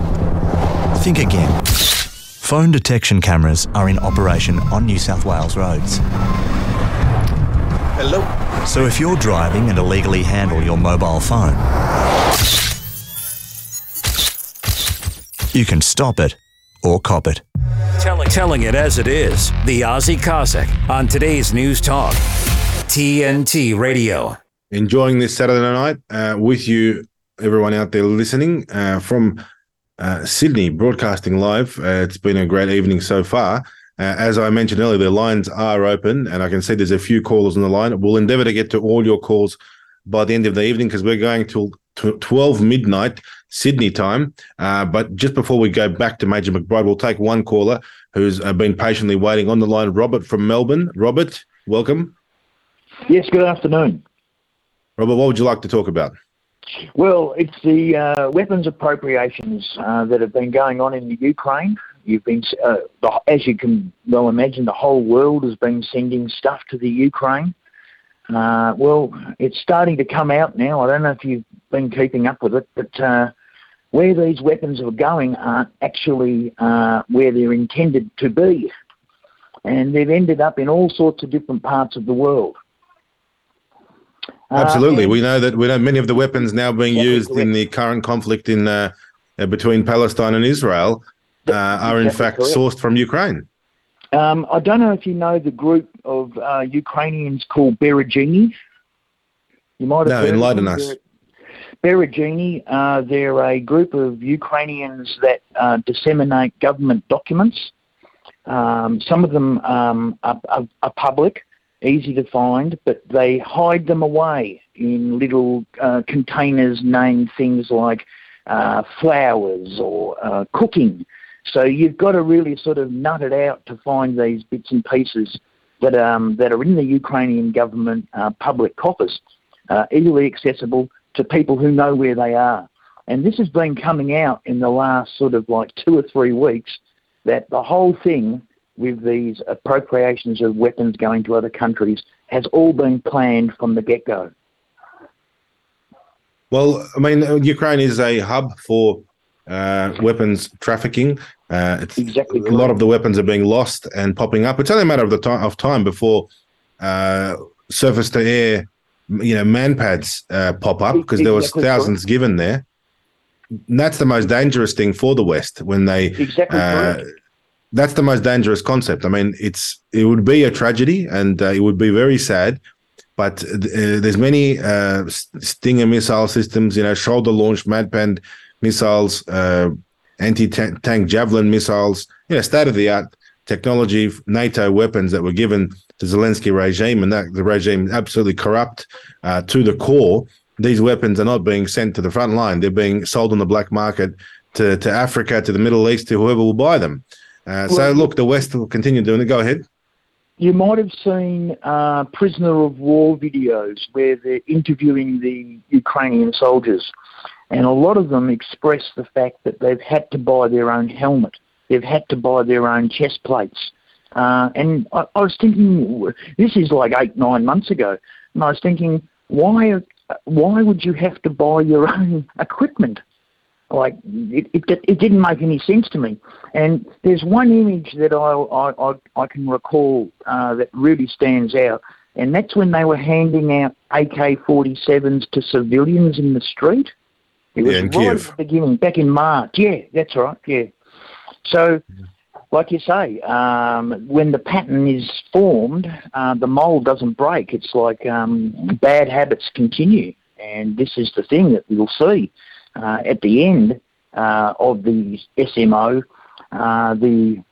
think again. Phone detection cameras are in operation on New South Wales roads. Hello. So if you're driving and illegally handle your mobile phone, you can stop it or cop it. Telling, it as it is. The Aussie Cossack on today's News Talk. TNT Radio. Enjoying this Saturday night uh, with you, everyone out there listening uh, from uh, Sydney, broadcasting live. Uh, it's been a great evening so far. Uh, as I mentioned earlier, the lines are open, and I can see there's a few callers on the line. We'll endeavour to get to all your calls by the end of the evening because we're going till 12 midnight Sydney time. Uh, but just before we go back to Major McBride, we'll take one caller who's uh, been patiently waiting on the line. Robert from Melbourne. Robert, welcome. Yes, good afternoon. Robert, what would you like to talk about? Well, it's the uh, weapons appropriations uh, that have been going on in the Ukraine. You've been, uh, as you can well imagine, the whole world has been sending stuff to the Ukraine. Uh, well, it's starting to come out now. I don't know if you've been keeping up with it, but uh, where these weapons are going aren't actually uh, where they're intended to be. And they've ended up in all sorts of different parts of the world. Absolutely, uh, we know that we know many of the weapons now being used correct. in the current conflict in uh, uh, between Palestine and Israel uh, are in fact correct. sourced from Ukraine. Um, I don't know if you know the group of uh, Ukrainians called Berezhny. You might have no, enlighten us. Berezhny, uh, they're a group of Ukrainians that uh, disseminate government documents. Um, some of them um, are, are, are, public, easy to find, but they hide them away in little uh, containers named things like uh, flowers or uh, cooking. So you've got to really sort of nut it out to find these bits and pieces that um, that are in the Ukrainian government uh, public coffers, uh, easily accessible to people who know where they are. And this has been coming out in the last sort of like two or three weeks that the whole thing with these appropriations of weapons going to other countries has all been planned from the get go. Well, I mean, Ukraine is a hub for uh, weapons trafficking. Uh, it's exactly a lot of the weapons are being lost and popping up. It's only a matter of the time of time before uh, surface to air, you know, manpads uh, pop up because there was thousands correct. given there. And that's the most dangerous thing for the West when they. Exactly uh, That's the most dangerous concept. I mean, it's it would be a tragedy and uh, it would be very sad but uh, there's many uh, Stinger missile systems, you know, shoulder launched Manpad missiles, uh, anti-tank Javelin missiles, you know, state-of-the-art technology, NATO weapons that were given to Zelensky regime, and that the regime absolutely corrupt uh, to the core. These weapons are not being sent to the front line; they're being sold on the black market to, to Africa, to the Middle East, to whoever will buy them. Uh, well, so, look, the West will continue doing it. Go ahead. You might have seen uh, prisoner of war videos where they're interviewing the Ukrainian soldiers and a lot of them express the fact that they've had to buy their own helmet, they've had to buy their own chest plates. Uh, and I, I, was thinking, this is like eight, nine months ago, and I was thinking, why, why would you have to buy your own equipment? Like it, it, it didn't make any sense to me. And there's one image that I I, I can recall uh, that really stands out, and that's when they were handing out AK-47s to civilians in the street. It was yeah, right Kiev. at the beginning, back in March. Yeah, that's right. Yeah. So, like you say, um, when the pattern is formed, uh, the mold doesn't break. It's like um, bad habits continue, and this is the thing that we'll see uh, at the end uh, of the SMO, uh, the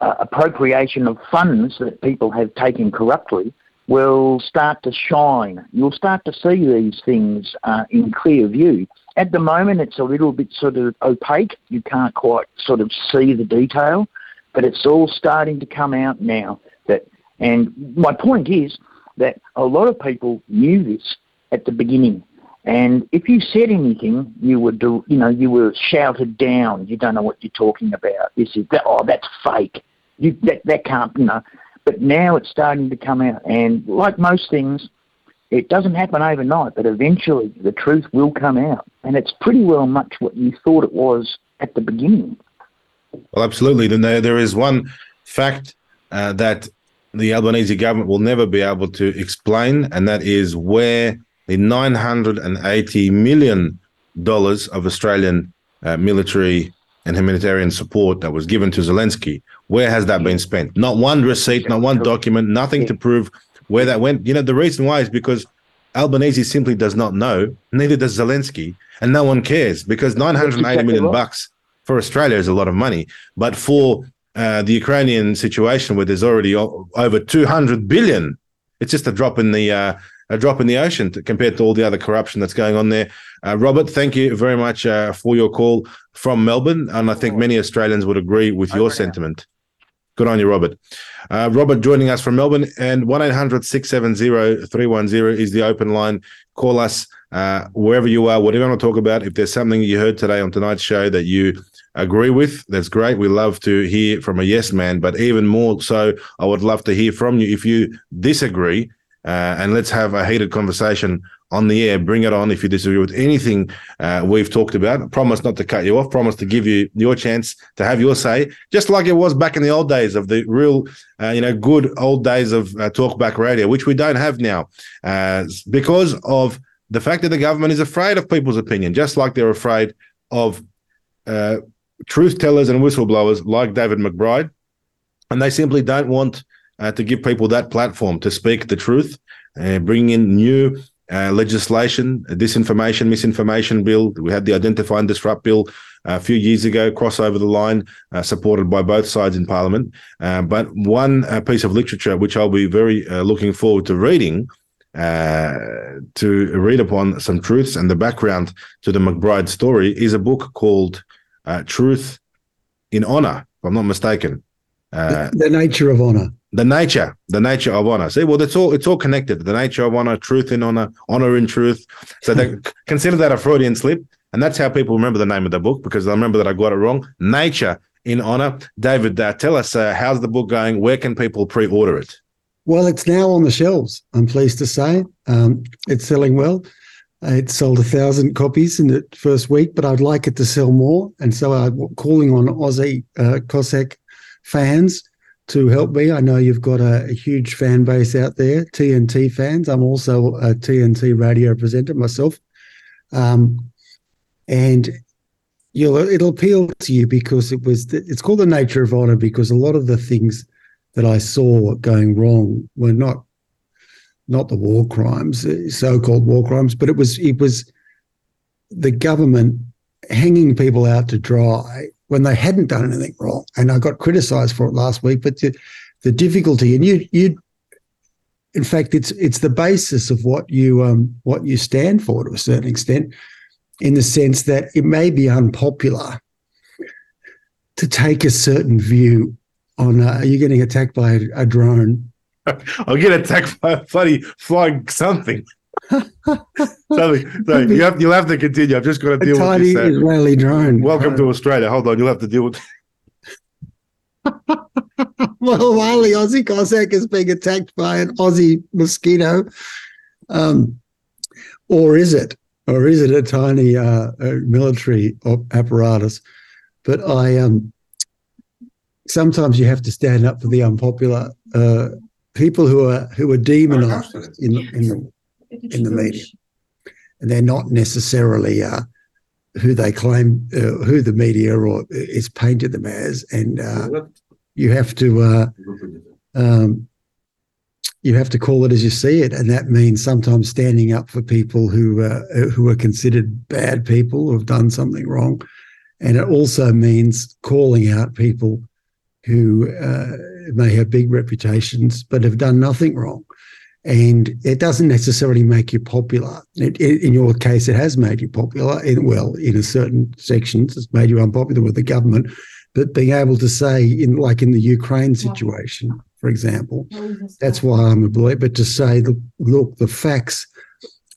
uh, appropriation of funds that people have taken corruptly will start to shine. You'll start to see these things uh, in clear view. At the moment, it's a little bit sort of opaque. You can't quite sort of see the detail, but it's all starting to come out now. That, and my point is that a lot of people knew this at the beginning. And if you said anything, you were, do, you know, you were shouted down. You don't know what you're talking about. This is. Oh, that's fake. You, that that can't. You know. But now it's starting to come out, and like most things, it doesn't happen overnight, but eventually the truth will come out. And it's pretty well much what you thought it was at the beginning. Well, absolutely. Then there, is one fact uh, that the Albanese government will never be able to explain, and that is where the $980 million of Australian uh, military and humanitarian support that was given to Zelensky where has that been spent? Not one receipt, not one document, nothing to prove where that went. You know, the reason why is because Albanese simply does not know, neither does Zelensky, and no one cares because 980 million bucks for Australia is a lot of money. But for uh, the Ukrainian situation where there's already over 200 billion, it's just a drop in the uh, a drop in the ocean to, compared to all the other corruption that's going on there. Uh, Robert, thank you very much uh, for your call from Melbourne, and I think many Australians would agree with your sentiment. Good on you, Robert. Uh, Robert joining us from Melbourne, and 1 800 670 310 is the open line. Call us uh, wherever you are, whatever you want to talk about. If there's something you heard today on tonight's show that you agree with, that's great. We love to hear from a yes man, but even more so, I would love to hear from you if you disagree. Uh, and let's have a heated conversation on the air. Bring it on if you disagree with anything uh, we've talked about. Promise not to cut you off. Promise to give you your chance to have your say, just like it was back in the old days of the real, uh, you know, good old days of uh, talkback radio, which we don't have now, uh, because of the fact that the government is afraid of people's opinion, just like they're afraid of uh, truth tellers and whistleblowers like David McBride, and they simply don't want. Uh, to give people that platform to speak the truth, and bring in new uh, legislation, disinformation, misinformation bill. We had the Identify and Disrupt bill uh, a few years ago, cross over the line, uh, supported by both sides in Parliament. Uh, but one uh, piece of literature which I'll be very uh, looking forward to reading. to read upon some truths and the background to the McBride story is a book called Truth in Honor, if I'm not mistaken. The, the nature of honor the nature, the nature of honor. See, well, it's all it's all connected. The nature of honor, truth in honor, honor in truth. So they consider that a Freudian slip, and that's how people remember the name of the book because I remember that I got it wrong. Nature in honor. David, uh, tell us uh, how's the book going? Where can people pre-order it? Well, it's now on the shelves. I'm pleased to say um, it's selling well. It sold a thousand copies in the first week, but I'd like it to sell more. And so I'm calling on Aussie uh, Cossack fans to help me. I know you've got a, a, huge fan base out there, TNT fans. I'm also a TNT radio presenter myself. Um, and you'll it'll appeal to you because it was it's called the nature of honor because a lot of the things that I saw going wrong were not not the war crimes, so-called war crimes, but it was it was the government hanging people out to dry when they hadn't done anything wrong. And I got criticised for it last week. But the, the difficulty, and you you, in fact, it's it's the basis of what you um what you stand for to a certain extent, in the sense that it may be unpopular to take a certain view on. Uh, are you getting attacked by a, a drone? I'll get attacked by a bloody flying something. Sorry, sorry. You have, you'll have to continue. I've just got to deal a with this. Tiny Israeli drone. Welcome to Australia. Hold on, you'll have to deal with. well, while the Aussie Cossack is being attacked by an Aussie mosquito, um, or is it? Or is it a tiny uh, military apparatus? But I um, sometimes you have to stand up for the unpopular uh, people who are who are demonized in in the in the media, and they're not necessarily uh, who they claim uh, who the media or is painted them as, and uh, you have to uh, um, you have to call it as you see it, and that means sometimes standing up for people who uh, who are considered bad people who have done something wrong, and it also means calling out people who uh, may have big reputations but have done nothing wrong and it doesn't necessarily make you popular. It, it, in your case, it has made you popular. In, well, in a certain sections, it's made you unpopular with the government. But being able to say, in like in the Ukraine situation, for example, that's why I'm a believer. But to say, look, look, the facts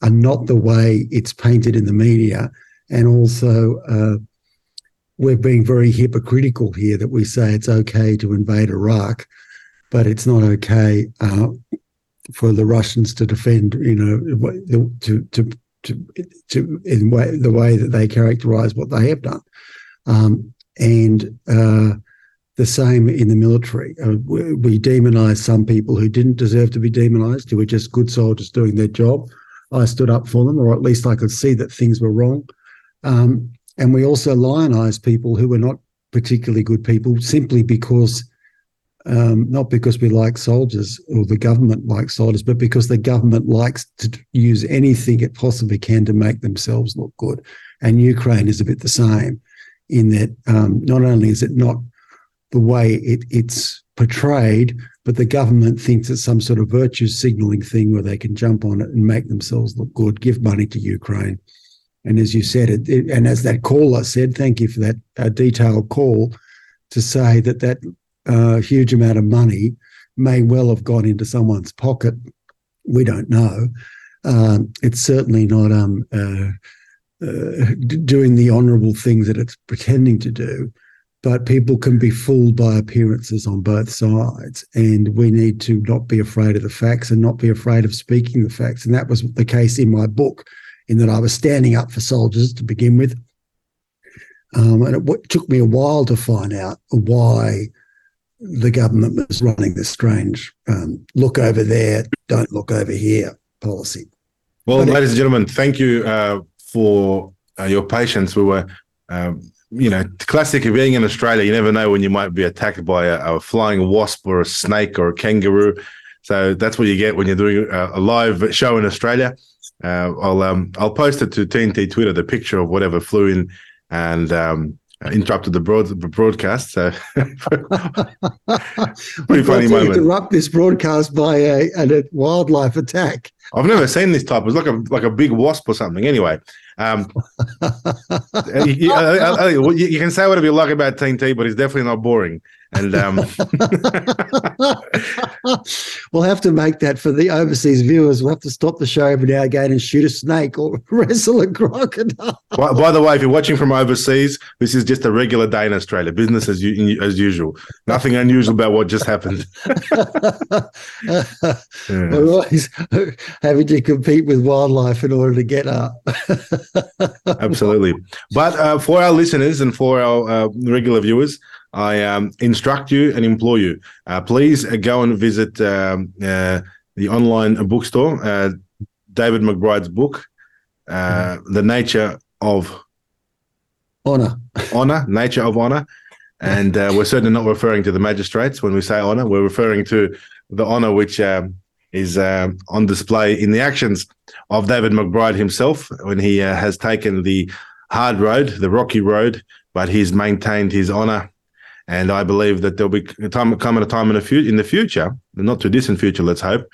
are not the way it's painted in the media, and also. Uh, we're being very hypocritical here that we say it's okay to invade Iraq, but it's not okay uh, for the Russians to defend, you know, to to to to in way, the way that they characterize what they have done, um, and uh, the same in the military. Uh, we, we demonize some people who didn't deserve to be demonized, who were just good soldiers doing their job. I stood up for them, or at least I could see that things were wrong. Um, and we also lionize people who were not particularly good people simply because um, not because we like soldiers or the government likes soldiers, but because the government likes to use anything it possibly can to make themselves look good. And Ukraine is a bit the same in that um, not only is it not the way it, it's portrayed, but the government thinks it's some sort of virtue signaling thing where they can jump on it and make themselves look good, give money to Ukraine. And as you said, it, it, and as that caller said, thank you for that uh, detailed call to say that that uh, huge amount of money may well have gone into someone's pocket. We don't know. Um, it's certainly not um, uh, uh, doing the honourable things that it's pretending to do but people can be fooled by appearances on both sides. And we need to not be afraid of the facts and not be afraid of speaking the facts. And that was the case in my book, in that I was standing up for soldiers to begin with. Um, and it took me a while to find out why the government was running this strange um, look over there, don't look over here policy. Well, but ladies it, and gentlemen, thank you uh, for uh, your patience. We were um, you know, classic of being in Australia, you never know when you might be attacked by a, a, flying wasp or a snake or a kangaroo. So that's what you get when you're doing a, a live show in Australia. Uh, I'll um, I'll post it to TNT Twitter, the picture of whatever flew in and um, interrupted the, broad, the broadcast. So pretty funny moment. Interrupt this broadcast by a, a wildlife attack. I've never seen this type. It was like a like a big wasp or something. Anyway, um, you, uh, uh, you, you, can say whatever you like about TNT, but it's definitely not boring. And um, we'll have to make that for the overseas viewers. We'll have to stop the show every now and again and shoot a snake or wrestle a crocodile. By, by, the way, if you're watching from overseas, this is just a regular day in Australia. Business as, as usual. Nothing unusual about what just happened. yeah. We're always having to compete with wildlife in order to get up. Absolutely. But uh, for our listeners and for our uh, regular viewers, I um, instruct you and implore you, uh, please uh, go and visit um, uh, the online bookstore, uh, David McBride's book, mm-hmm. The Nature of Honor. Honor, Nature of Honor. And uh, we're certainly not referring to the magistrates when we say honor. We're referring to the honor which um, is um, on display in the actions of David McBride himself when he has taken the hard road, the rocky road, but he's maintained his honor and I believe that there'll be a time coming a time in the future, in the future, not too distant future, let's hope,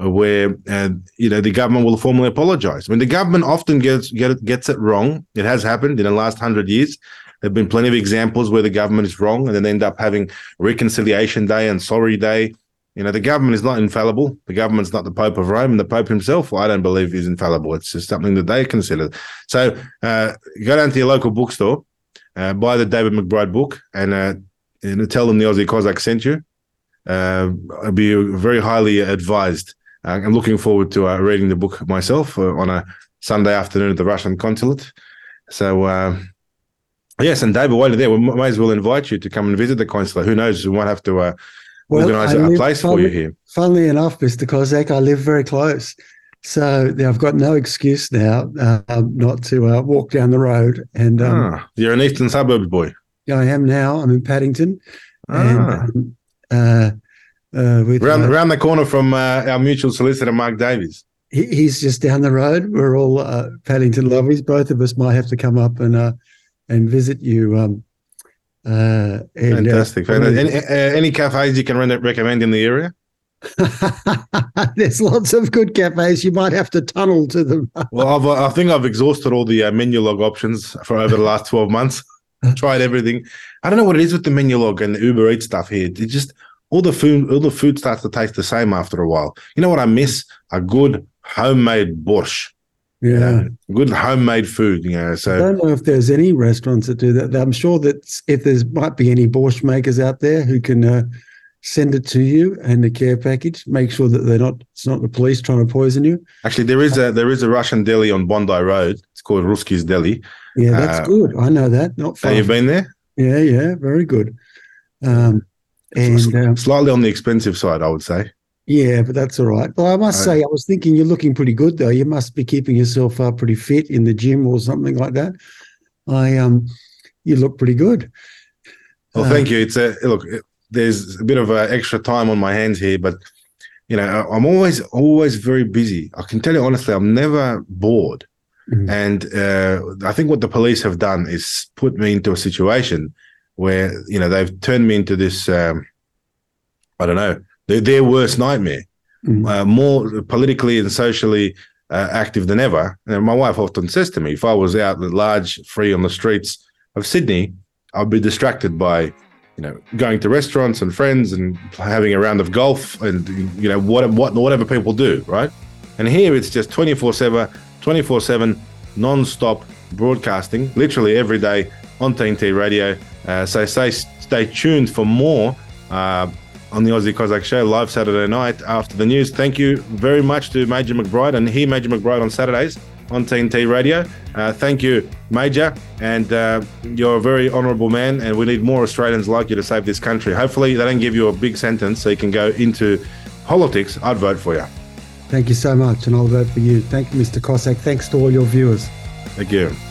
uh, where uh, you know the government will formally apologise. I mean, the government often gets get, gets it wrong, it has happened in the last hundred years. There've been plenty of examples where the government is wrong, and then end up having reconciliation day and sorry day. You know, the government is not infallible. The government's not the Pope of Rome, and the Pope himself, I don't believe, is infallible. It's just something that they consider. So, uh, go down to your local bookstore, uh, buy the David McBride book, and uh, and tell them the Aussie Cossack sent you. Uh, I'd be very highly advised. Uh, I'm looking forward to uh, reading the book myself uh, on a Sunday afternoon at the Russian consulate. So, uh, yes, and David, while you're there, we may as well invite you to come and visit the consulate. Who knows? We might have to uh, well, organise a place for you here. Funnily enough, Mr. Cossack, I live very close. So I've got no excuse now uh, not to uh, walk down the road. And um, ah, you're an eastern suburbs boy. I am now. I'm in Paddington. Ah. And, um, uh, uh, with, around, uh, around the corner from uh, our mutual solicitor, Mark Davis. He, he's just down the road. We're all uh, Paddington lovers. Both of us might have to come up and uh, and visit you. Um, and, Fantastic. any, any cafes you can recommend in the area? There's lots of good cafes. You might have to tunnel to them. well, I've, I think I've exhausted all the Menulog options for over the last 12 months. tried everything. I don't know what it is with the Menulog and the Uber Eats stuff here. It just all the food, all the food starts to taste the same after a while. You know what I miss? A good homemade borscht. Yeah, good homemade food. You know, so I don't know if there's any restaurants that do that. I'm sure that if there's might be any borscht makers out there who can uh, send it to you and the care package. Make sure that they're not. It's not the police trying to poison you. Actually, there is a there is a Russian deli on Bondi Road. Called Ruski's Deli. Yeah, that's uh, good. I know that. Not far. Have you been there? Yeah, yeah, very good. Um, and um, slightly on the expensive side, I would say. Yeah, but that's all right. Well, I must say, I was thinking you're looking pretty good though. You must be keeping yourself uh, pretty fit in the gym or something like that. I um, you look pretty good. Well, uh, thank you. It's a look. There's a bit of uh, extra time on my hands here, but you know, I'm always always very busy. I can tell you honestly, I'm never bored. Mm-hmm. And uh, I think what the police have done is put me into a situation where you know they've turned me into this um, I don't know They're their worst nightmare. Uh, more politically and socially uh, active than ever. And my wife often says to me, if I was out at large, free on the streets of Sydney, I'd be distracted by, you know, going to restaurants and friends and having a round of golf and you know what what whatever people do, right? And here it's just 24/7, 24/7 non-stop broadcasting, literally every day on TNT Radio. Uh, so stay stay tuned for more. Uh, on the Aussie Cossack Show live Saturday night after the news. Thank you very much to Major McBride and hear Major McBride on Saturdays on TNT Radio. Uh, thank you, Major, and uh, you're a very honourable man, and we need more Australians like you to save this country. Hopefully, they don't give you a big sentence so you can go into politics. I'd vote for you. Thank you so much, and I'll vote for you. Thank you, Mr. Cossack. Thanks to all your viewers. Thank you.